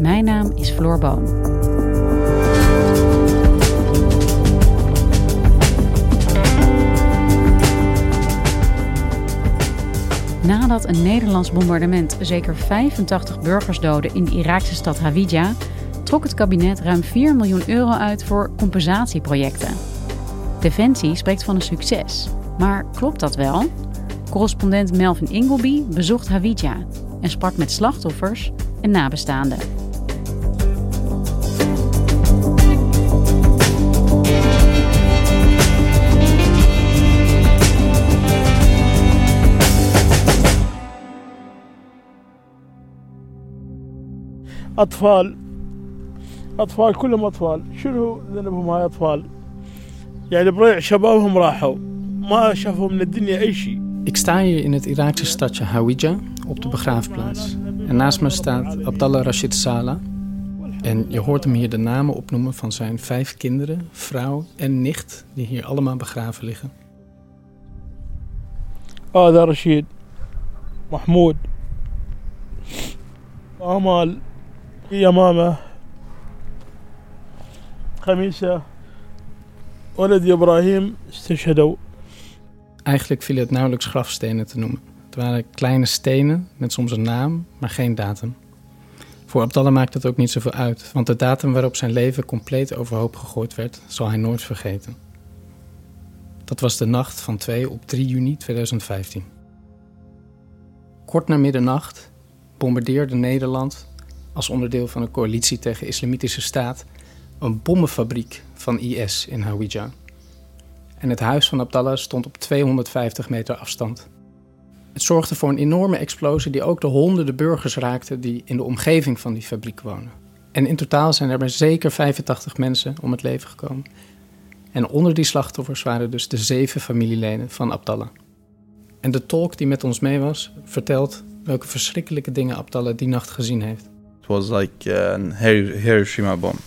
Mijn naam is Floor Boon. Nadat een Nederlands bombardement zeker 85 burgers doodde in de Iraakse stad Hawija, trok het kabinet ruim 4 miljoen euro uit voor compensatieprojecten. Defensie spreekt van een succes. Maar klopt dat wel? Correspondent Melvin Ingleby bezocht Hawija en sprak met slachtoffers en nabestaanden. أطفال أطفال كلهم أطفال شنو ذنبهم هاي أطفال يعني بريع شبابهم راحوا ما شافوا من الدنيا أي شيء Ik sta hier in het Iraakse stadje Hawija op de begraafplaats. En naast me staat Abdallah Rashid Salah. En je hoort hem hier de namen opnoemen van zijn vijf kinderen, vrouw en nicht, die hier allemaal begraven liggen. هذا رشيد محمود آمال يمامة خميسة ولد إبراهيم استشهدوا Eigenlijk viel het nauwelijks grafstenen te noemen. Het waren kleine stenen met soms een naam, maar geen datum. Voor Abdallah maakt het ook niet zoveel uit, want de datum waarop zijn leven compleet overhoop gegooid werd, zal hij nooit vergeten. Dat was de nacht van 2 op 3 juni 2015. Kort na middernacht bombardeerde Nederland, als onderdeel van een coalitie tegen Islamitische Staat, een bommenfabriek van IS in Hawija. En het huis van Abdallah stond op 250 meter afstand. Het zorgde voor een enorme explosie die ook de honderden burgers raakte die in de omgeving van die fabriek wonen. En in totaal zijn er maar zeker 85 mensen om het leven gekomen. En onder die slachtoffers waren dus de zeven familieleden van Abdallah. En de tolk die met ons mee was, vertelt welke verschrikkelijke dingen Abdallah die nacht gezien heeft. It was like an Hir- Hiroshima bomb.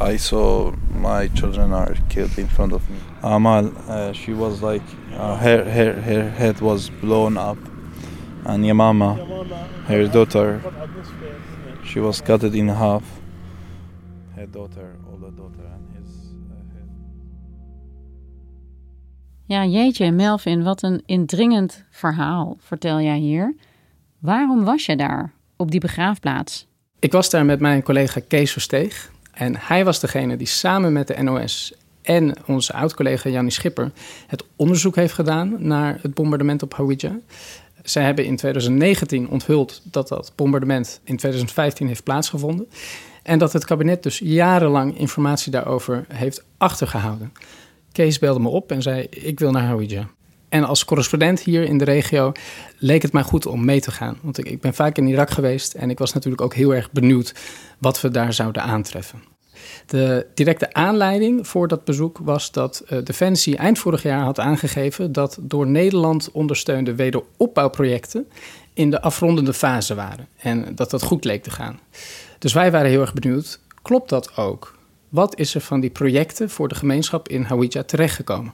I saw my children are killed in front of me. Amal, uh, she was like uh, her, her her head was blown up, and Yamama, her daughter, she was cut in half. Her daughter, older daughter, and his uh, head. Ja, jeetje, Melvin, wat een indringend verhaal vertel jij hier. Waarom was je daar, op die begraafplaats? Ik was daar met mijn collega Kees Versteeg. En hij was degene die samen met de NOS en onze oud-collega Jannie Schipper het onderzoek heeft gedaan naar het bombardement op Hawija. Zij hebben in 2019 onthuld dat dat bombardement in 2015 heeft plaatsgevonden. En dat het kabinet dus jarenlang informatie daarover heeft achtergehouden. Kees belde me op en zei: Ik wil naar Hawija. En als correspondent hier in de regio leek het mij goed om mee te gaan. Want ik, ben vaak in Irak geweest en ik was natuurlijk ook heel erg benieuwd wat we daar zouden aantreffen. De directe aanleiding voor dat bezoek was dat uh, Defensie eind vorig jaar had aangegeven dat door Nederland ondersteunde wederopbouwprojecten in de afrondende fase waren. En dat dat goed leek te gaan. Dus wij waren heel erg benieuwd, klopt dat ook? Wat is er van die projecten voor de gemeenschap in Hawija terechtgekomen?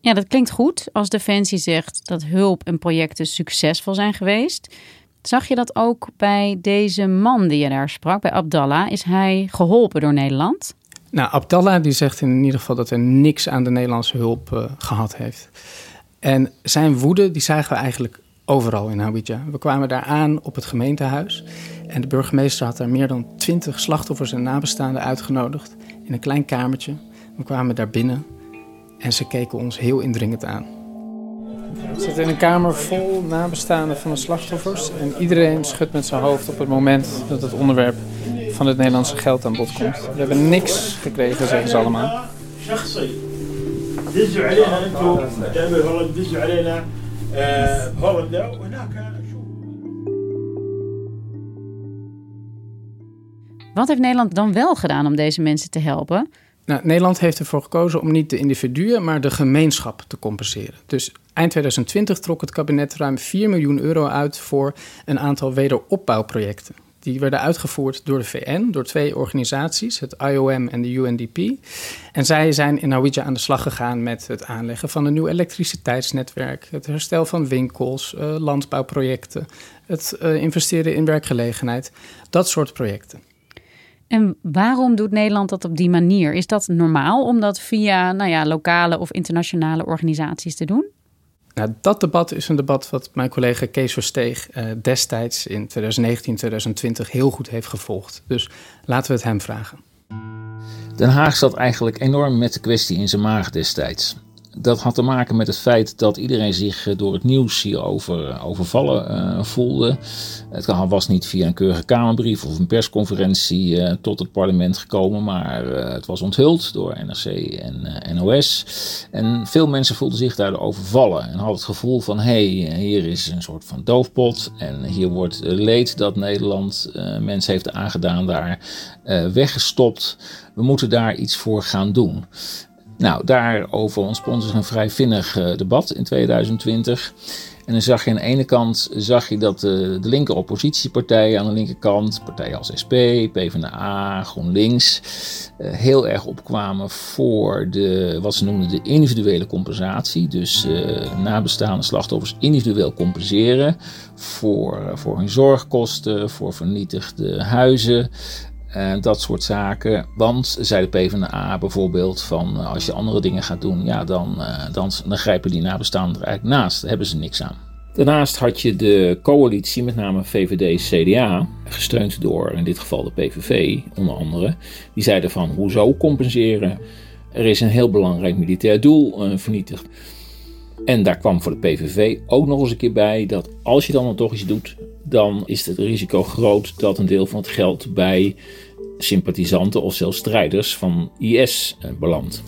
Ja, dat klinkt goed als Defensie zegt dat hulp en projecten succesvol zijn geweest. Zag je dat ook bij deze man die je daar sprak, bij Abdallah? Is hij geholpen door Nederland? Nou, Abdallah die zegt in ieder geval dat hij niks aan de Nederlandse hulp uh, gehad heeft. En zijn woede die zagen we eigenlijk overal in Hawija. We kwamen daar aan op het gemeentehuis. En de burgemeester had daar meer dan twintig slachtoffers en nabestaanden uitgenodigd in een klein kamertje. We kwamen daar binnen en ze keken ons heel indringend aan. We zitten in een kamer vol nabestaanden van de slachtoffers. En iedereen schudt met zijn hoofd op het moment dat het onderwerp van het Nederlandse geld aan bod komt. We hebben niks gekregen, zeggen ze allemaal. Wat heeft Nederland dan wel gedaan om deze mensen te helpen? Nou, Nederland heeft ervoor gekozen om niet de individuen, maar de gemeenschap te compenseren. Dus eind 2020 trok het kabinet ruim 4 miljoen euro uit voor een aantal wederopbouwprojecten. Die werden uitgevoerd door de VN, door twee organisaties, het IOM en de UNDP. En zij zijn in Hawija aan de slag gegaan met het aanleggen van een nieuw elektriciteitsnetwerk, het herstel van winkels, uh, landbouwprojecten, het uh, investeren in werkgelegenheid, dat soort projecten. En waarom doet Nederland dat op die manier? Is dat normaal om dat via nou ja, lokale of internationale organisaties te doen? Nou, dat debat is een debat wat mijn collega Kees Versteeg uh, destijds in 2019, 2020 heel goed heeft gevolgd. Dus laten we het hem vragen. Den Haag zat eigenlijk enorm met de kwestie in zijn maag destijds dat had te maken met het feit dat iedereen zich eh, door het nieuws hierover eh, overvallen uh, voelde. Het was niet via een keurige Kamerbrief of een persconferentie tot het parlement gekomen, maar het was onthuld door NRC en NOS. En veel mensen voelden zich daardoor overvallen en hadden het gevoel van hé, hey, hier is een soort van doofpot en hier wordt leed dat Nederland mensen heeft aangedaan daar weggestopt. We moeten daar iets voor gaan doen. Nou, daarover ontspond zich een vrij vinnig uh, debat in 2020. En dan zag je aan de ene kant zag je dat de, de linker oppositiepartijen aan de linkerkant, partijen als SP, PvdA, GroenLinks, uh, heel erg opkwamen voor de, wat ze noemden de individuele compensatie. Dus nabestaande slachtoffers individueel compenseren voor, voor hun zorgkosten, voor vernietigde huizen. Uh, dat soort zaken. Want, zei de PvdA bijvoorbeeld, van uh, als je andere dingen gaat doen, ja, dan, uh, dan, dan grijpen die nabestaanden er eigenlijk naast. Daar hebben ze niks aan. Daarnaast had je de coalitie, met name VVD-CDA, gesteund door in dit geval de PVV onder andere. Die zeiden van, hoezo compenseren? Er is een heel belangrijk militair doel vernietigd. En daar kwam voor de PVV ook nog eens een keer bij dat als je dan toch iets doet, dan is het risico groot dat een deel van het geld bij sympathisanten of zelfs strijders van IS eh, belandt.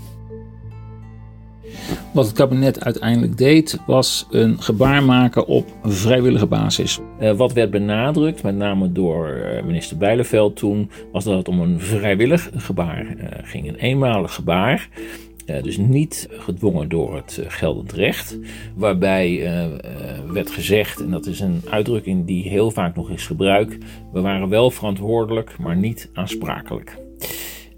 Wat het kabinet uiteindelijk deed, was een gebaar maken op vrijwillige basis. Uh, wat werd benadrukt, met name door uh, minister Bijleveld toen, was dat het om een vrijwillig gebaar uh, ging. Een eenmalig gebaar dus niet gedwongen door het uh, geldend recht. Waarbij uh, werd gezegd, en dat is een uitdrukking die heel vaak nog is gebruikt: we waren wel verantwoordelijk, maar niet aansprakelijk.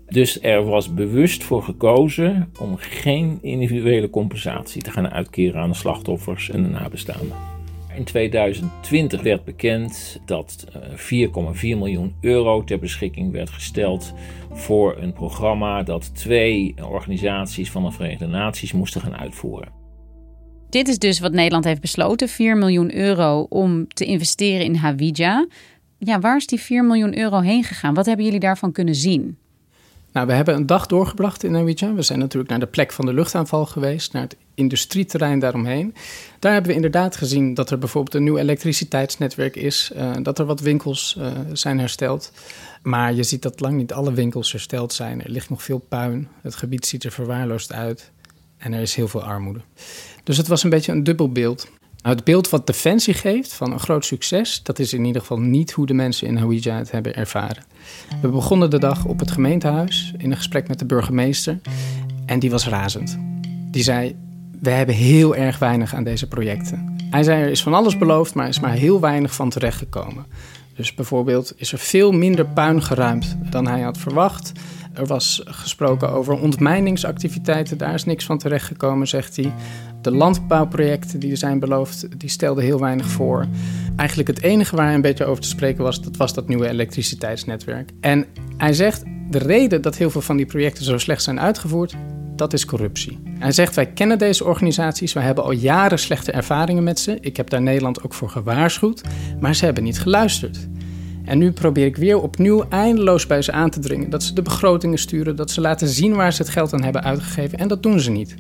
Dus er was bewust voor gekozen om geen individuele compensatie te gaan uitkeren aan de slachtoffers en de nabestaanden. In 2020 werd bekend dat 4,4 miljoen euro ter beschikking werd gesteld voor een programma dat twee organisaties van de Verenigde Naties moesten gaan uitvoeren. Dit is dus wat Nederland heeft besloten: 4 miljoen euro om te investeren in Hawija. Ja, waar is die 4 miljoen euro heen gegaan? Wat hebben jullie daarvan kunnen zien? Nou, we hebben een dag doorgebracht in Hawija. We zijn natuurlijk naar de plek van de luchtaanval geweest, naar het industrieterrein daaromheen. Daar hebben we inderdaad gezien dat er bijvoorbeeld een nieuw elektriciteitsnetwerk is, uh, dat er wat winkels uh, zijn hersteld. Maar je ziet dat lang niet alle winkels hersteld zijn. Er ligt nog veel puin, het gebied ziet er verwaarloosd uit en er is heel veel armoede. Dus het was een beetje een dubbel beeld. Nou, het beeld wat Defensie geeft van een groot succes, dat is in ieder geval niet hoe de mensen in Hawija het hebben ervaren. We begonnen de dag op het gemeentehuis in een gesprek met de burgemeester en die was razend. Die zei: We hebben heel erg weinig aan deze projecten. Hij zei: Er is van alles beloofd, maar er is maar heel weinig van terechtgekomen. Dus bijvoorbeeld is er veel minder puin geruimd dan hij had verwacht. Er was gesproken over ontmijningsactiviteiten, daar is niks van terechtgekomen, zegt hij. De landbouwprojecten die zijn beloofd, die stelden heel weinig voor. Eigenlijk het enige waar hij een beetje over te spreken was, dat was dat nieuwe elektriciteitsnetwerk. En hij zegt, de reden dat heel veel van die projecten zo slecht zijn uitgevoerd, dat is corruptie. Hij zegt, wij kennen deze organisaties, wij hebben al jaren slechte ervaringen met ze. Ik heb daar Nederland ook voor gewaarschuwd, maar ze hebben niet geluisterd. En nu probeer ik weer opnieuw eindeloos bij ze aan te dringen. Dat ze de begrotingen sturen, dat ze laten zien waar ze het geld aan hebben uitgegeven. En dat doen ze niet.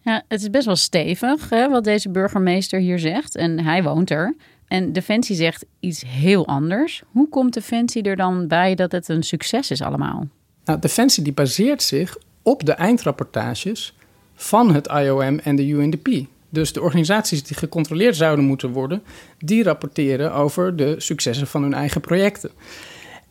Ja, het is best wel stevig hè, wat deze burgemeester hier zegt. En hij woont er. En Defensie zegt iets heel anders. Hoe komt Defensie er dan bij dat het een succes is allemaal? Nou, Defensie die baseert zich op de eindrapportages van het IOM en de UNDP. Dus de organisaties die gecontroleerd zouden moeten worden, die rapporteren over de successen van hun eigen projecten.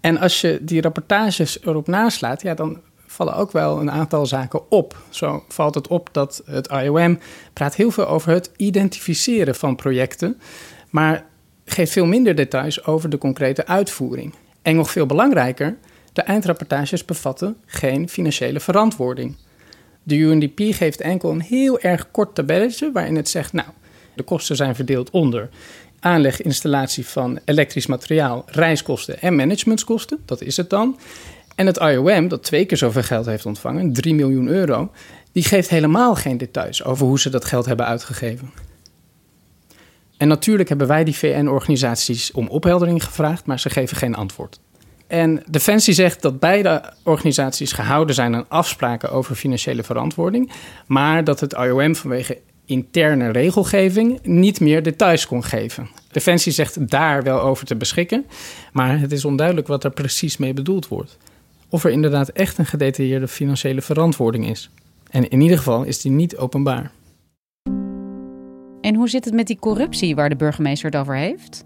En als je die rapportages erop naslaat, ja, dan vallen ook wel een aantal zaken op. Zo valt het op dat het IOM praat heel veel over het identificeren van projecten, maar geeft veel minder details over de concrete uitvoering. En nog veel belangrijker, de eindrapportages bevatten geen financiële verantwoording. De UNDP geeft enkel een heel erg kort tabelletje waarin het zegt, nou, de kosten zijn verdeeld onder aanleg, installatie van elektrisch materiaal, reiskosten en managementskosten. Dat is het dan. En het IOM, dat twee keer zoveel geld heeft ontvangen, 3 miljoen euro, die geeft helemaal geen details over hoe ze dat geld hebben uitgegeven. En natuurlijk hebben wij die VN-organisaties om opheldering gevraagd, maar ze geven geen antwoord. En Defensie zegt dat beide organisaties gehouden zijn aan afspraken over financiële verantwoording, maar dat het IOM vanwege interne regelgeving niet meer details kon geven. Defensie zegt daar wel over te beschikken, maar het is onduidelijk wat er precies mee bedoeld wordt. Of er inderdaad echt een gedetailleerde financiële verantwoording is. En in ieder geval is die niet openbaar. En hoe zit het met die corruptie waar de burgemeester het over heeft?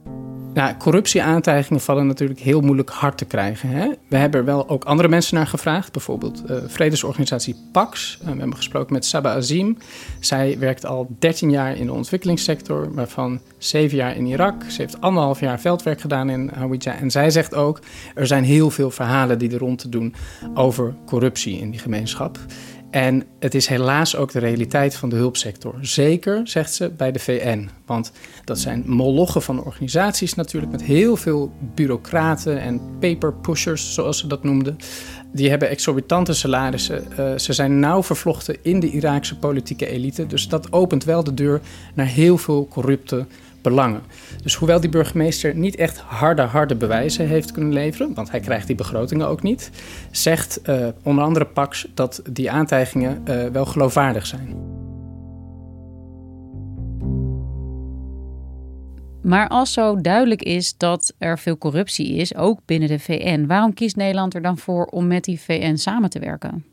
Nou, corruptieaantijgingen vallen natuurlijk heel moeilijk hard te krijgen. Hè? We hebben er wel ook andere mensen naar gevraagd. Bijvoorbeeld uh, vredesorganisatie PAX. Uh, we hebben gesproken met Saba Azim. Zij werkt al 13 jaar in de ontwikkelingssector, waarvan 7 jaar in Irak. Ze heeft anderhalf jaar veldwerk gedaan in Hawija. En zij zegt ook, er zijn heel veel verhalen die er rond te doen over corruptie in die gemeenschap. En het is helaas ook de realiteit van de hulpsector. Zeker, zegt ze, bij de VN. Want dat zijn molochen van organisaties natuurlijk... met heel veel bureaucraten en paperpushers, zoals ze dat noemden. Die hebben exorbitante salarissen. Uh, ze zijn nauw vervlochten in de Iraakse politieke elite. Dus dat opent wel de deur naar heel veel corrupte belangen. Dus hoewel die burgemeester niet echt harde, harde bewijzen heeft kunnen leveren, want hij krijgt die begrotingen ook niet, zegt uh, onder andere Pax dat die aantijgingen uh, wel geloofwaardig zijn. Maar als zo duidelijk is dat er veel corruptie is, ook binnen de VN, waarom kiest Nederland er dan voor om met die VN samen te werken?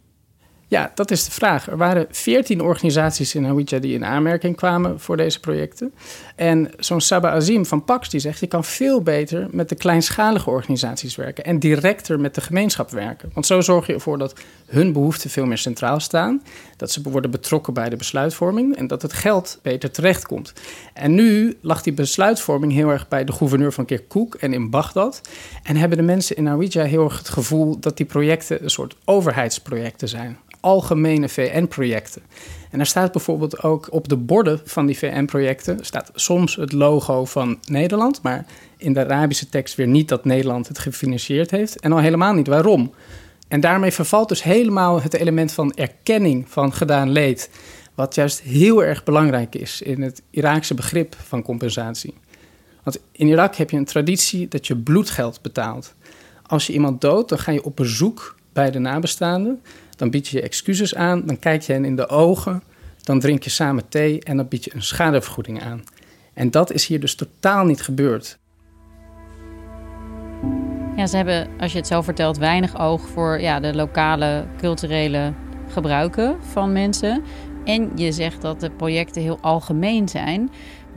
Ja, dat is de vraag. Er waren veertien organisaties in Hawija die in aanmerking kwamen voor deze projecten. En zo'n Saba Azim van Pax die zegt... je kan veel beter met de kleinschalige organisaties werken... en directer met de gemeenschap werken. Want zo zorg je ervoor dat hun behoeften veel meer centraal staan... dat ze worden betrokken bij de besluitvorming... en dat het geld beter terechtkomt. En nu lag die besluitvorming heel erg bij de gouverneur van Kirkuk en in Bagdad... en hebben de mensen in Hawija heel erg het gevoel... dat die projecten een soort overheidsprojecten zijn algemene VN-projecten. En daar staat bijvoorbeeld ook op de borden van die VN-projecten staat soms het logo van Nederland, maar in de Arabische tekst weer niet dat Nederland het gefinancierd heeft en al helemaal niet waarom. En daarmee vervalt dus helemaal het element van erkenning van gedaan leed, wat juist heel erg belangrijk is in het Iraakse begrip van compensatie. Want in Irak heb je een traditie dat je bloedgeld betaalt. Als je iemand doodt, dan ga je op bezoek bij de nabestaanden. Dan bied je je excuses aan, dan kijk je hen in de ogen, dan drink je samen thee en dan bied je een schadevergoeding aan. En dat is hier dus totaal niet gebeurd. Ja, ze hebben, als je het zo vertelt, weinig oog voor ja, de lokale culturele gebruiken van mensen. En je zegt dat de projecten heel algemeen zijn.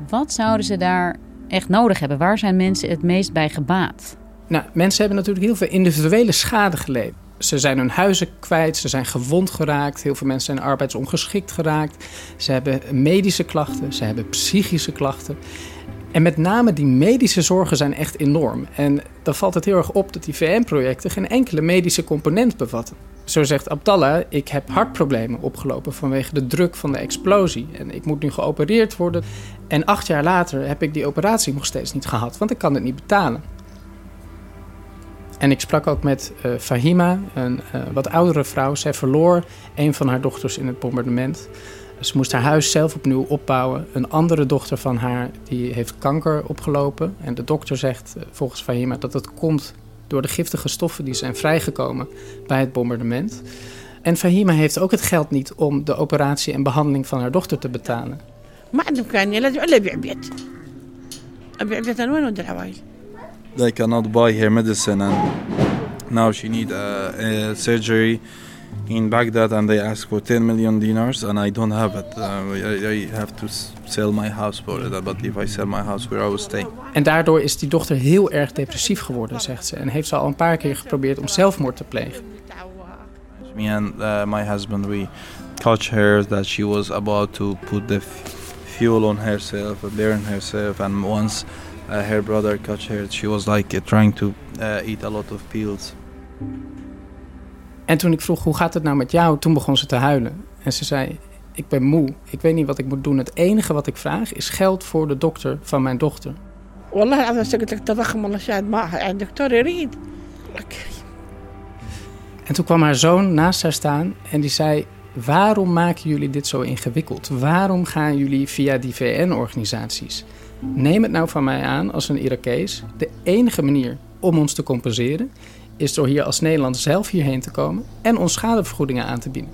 Wat zouden ze daar echt nodig hebben? Waar zijn mensen het meest bij gebaat? Nou, mensen hebben natuurlijk heel veel individuele schade geleden ze zijn hun huizen kwijt, ze zijn gewond geraakt. Heel veel mensen zijn arbeidsongeschikt geraakt. Ze hebben medische klachten, ze hebben psychische klachten. En met name die medische zorgen zijn echt enorm. En dan valt het heel erg op dat die VN-projecten geen enkele medische component bevatten. Zo zegt Abdallah, ik heb hartproblemen opgelopen vanwege de druk van de explosie. En ik moet nu geopereerd worden. En acht jaar later heb ik die operatie nog steeds niet gehad, want ik kan het niet betalen. En ik sprak ook met uh, Fahima, een uh, wat oudere vrouw. Zij verloor een van haar dochters in het bombardement. Ze moest haar huis zelf opnieuw opbouwen. Een andere dochter van haar die heeft kanker opgelopen. En de dokter zegt eh, volgens Fahima dat het komt door de giftige stoffen die zijn vrijgekomen bij het bombardement. En Fahima heeft ook het geld niet om de operatie en behandeling van haar dochter te betalen. ما They cannot buy her medicine, and now she need a, a surgery in Baghdad, and they ask for 10 million dinars, and I don't have it. Uh, I, I have to sell my house for it. But if I sell my house, where I will stay? En daardoor is die dochter heel erg depressief geworden, zegt ze. En heeft ze al een paar keer geprobeerd om zelfmoord te plegen. Me and uh, my husband, we catch her that she was about to put the fuel on herself, uh, burn herself, and once uh, her brother catch her, she was like uh, trying to uh, eat a lot of pills. En toen ik vroeg, hoe gaat het nou met jou? Toen begon ze te huilen. En ze zei, ik ben moe. Ik weet niet wat ik moet doen. Het enige wat ik vraag is geld voor de dokter van mijn dochter. والله العظيم بس قلت لك تضخم والله شاهد ما يعني دكتور يريد الله كريم En toen kwam haar zoon naast haar staan en die zei... waarom maken jullie dit zo ingewikkeld? Waarom gaan jullie via die VN-organisaties? Neem het nou van mij aan als een Irakees. De enige manier om ons te compenseren... is door hier als Nederland zelf hierheen te komen... en ons schadevergoedingen aan te bieden.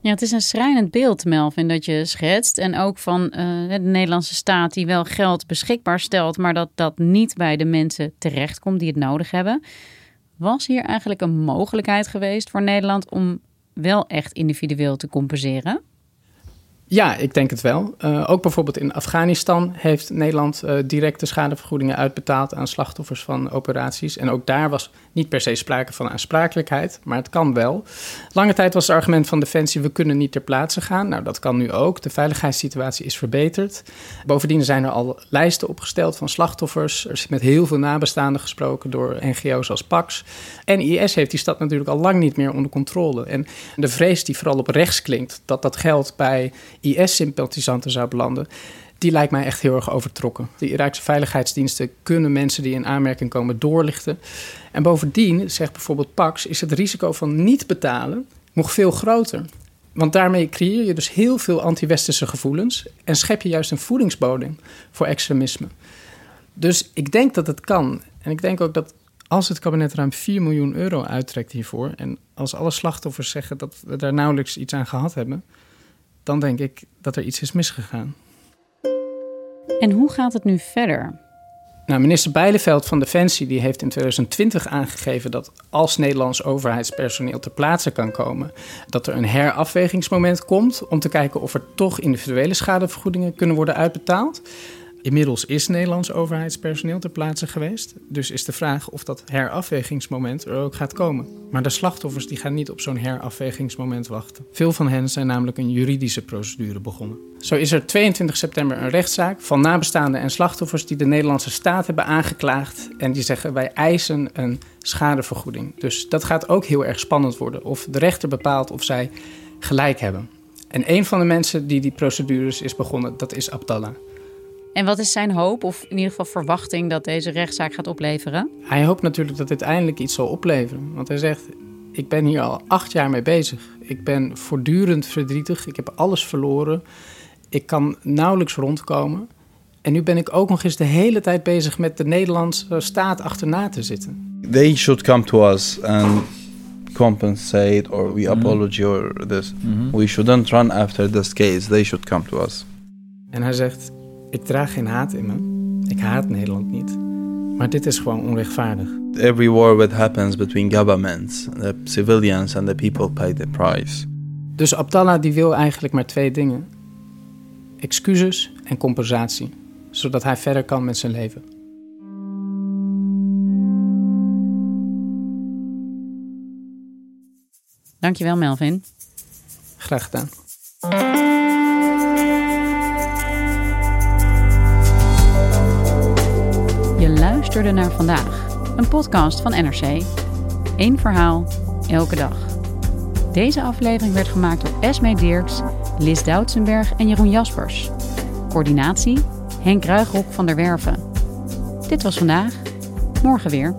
Ja, het is een schrijnend beeld, Melvin, dat je schetst. En ook van eh, de Nederlandse staat die wel geld beschikbaar stelt, maar dat dat niet bij de mensen terechtkomt die het nodig hebben. Was hier eigenlijk een mogelijkheid geweest voor Nederland om wel echt individueel te compenseren? Ja, ik denk het wel. Uh, ook bijvoorbeeld in Afghanistan heeft Nederland uh, directe schadevergoedingen uitbetaald aan slachtoffers van operaties. En ook daar was niet per se sprake van aansprakelijkheid, maar het kan wel. Lange tijd was het argument van Defensie: we kunnen niet ter plaatse gaan. Nou, dat kan nu ook. De veiligheidssituatie is verbeterd. Bovendien zijn er al lijsten opgesteld van slachtoffers. Er is met heel veel nabestaanden gesproken door NGO's als PAX. En IS heeft die stad natuurlijk al lang niet meer onder controle. En de vrees die vooral op rechts klinkt, dat dat geld bij IS-sympathisanten zou belanden, die lijkt mij echt heel erg overtrokken. De Iraakse veiligheidsdiensten kunnen mensen die in aanmerking komen doorlichten. En bovendien, zegt bijvoorbeeld Pax, is het risico van niet betalen nog veel groter. Want daarmee creëer je dus heel veel anti-westerse gevoelens en schep je juist een voedingsbodem voor extremisme. Dus ik denk dat het kan. En ik denk ook dat als het kabinet ruim 4 miljoen euro uittrekt hiervoor, en als alle slachtoffers zeggen dat we daar nauwelijks iets aan gehad hebben, dan denk ik dat er iets is misgegaan. En hoe gaat het nu verder? Nou, minister Bijleveld van Defensie die heeft in 2020 aangegeven dat als Nederlands overheidspersoneel ter plaatse kan komen, dat er een herafwegingsmoment komt om te kijken of er toch individuele schadevergoedingen kunnen worden uitbetaald. Inmiddels is Nederlands overheidspersoneel ter plaatse geweest. Dus is de vraag of dat herafwegingsmoment er ook gaat komen. Maar de slachtoffers die gaan niet op zo'n herafwegingsmoment wachten. Veel van hen zijn namelijk een juridische procedure begonnen. Zo is er 22 september een rechtszaak van nabestaanden en slachtoffers die de Nederlandse staat hebben aangeklaagd. En die zeggen wij eisen een schadevergoeding. Dus dat gaat ook heel erg spannend worden. Of de rechter bepaalt of zij gelijk hebben. En een van de mensen die die procedures is begonnen, dat is Abdallah. En wat is zijn hoop, of in ieder geval verwachting, dat deze rechtszaak gaat opleveren? Hij hoopt natuurlijk dat dit eindelijk iets zal opleveren. Want hij zegt: Ik ben hier al acht jaar mee bezig. Ik ben voortdurend verdrietig. Ik heb alles verloren. Ik kan nauwelijks rondkomen. En nu ben ik ook nog eens de hele tijd bezig met de Nederlandse staat achterna te zitten. They should come to us and compensate or we apology or this. We shouldn't run after this case. They should come to us. En hij zegt: Ik draag geen haat in me. Ik haat Nederland niet. Maar dit is gewoon onrechtvaardig. Every war that happens between governments, the civilians and the people pay the price. Dus Abdallah die wil eigenlijk maar twee dingen: excuses en compensatie, zodat hij verder kan met zijn leven. Dankjewel, Melvin. Graag gedaan. Luisterde naar vandaag, een podcast van NRC. Eén verhaal, elke dag. Deze aflevering werd gemaakt door Esme Dirks, Lis Doutsenberg en Jeroen Jaspers. Coördinatie Henk Ruigrok van der Werven. Dit was vandaag, morgen weer.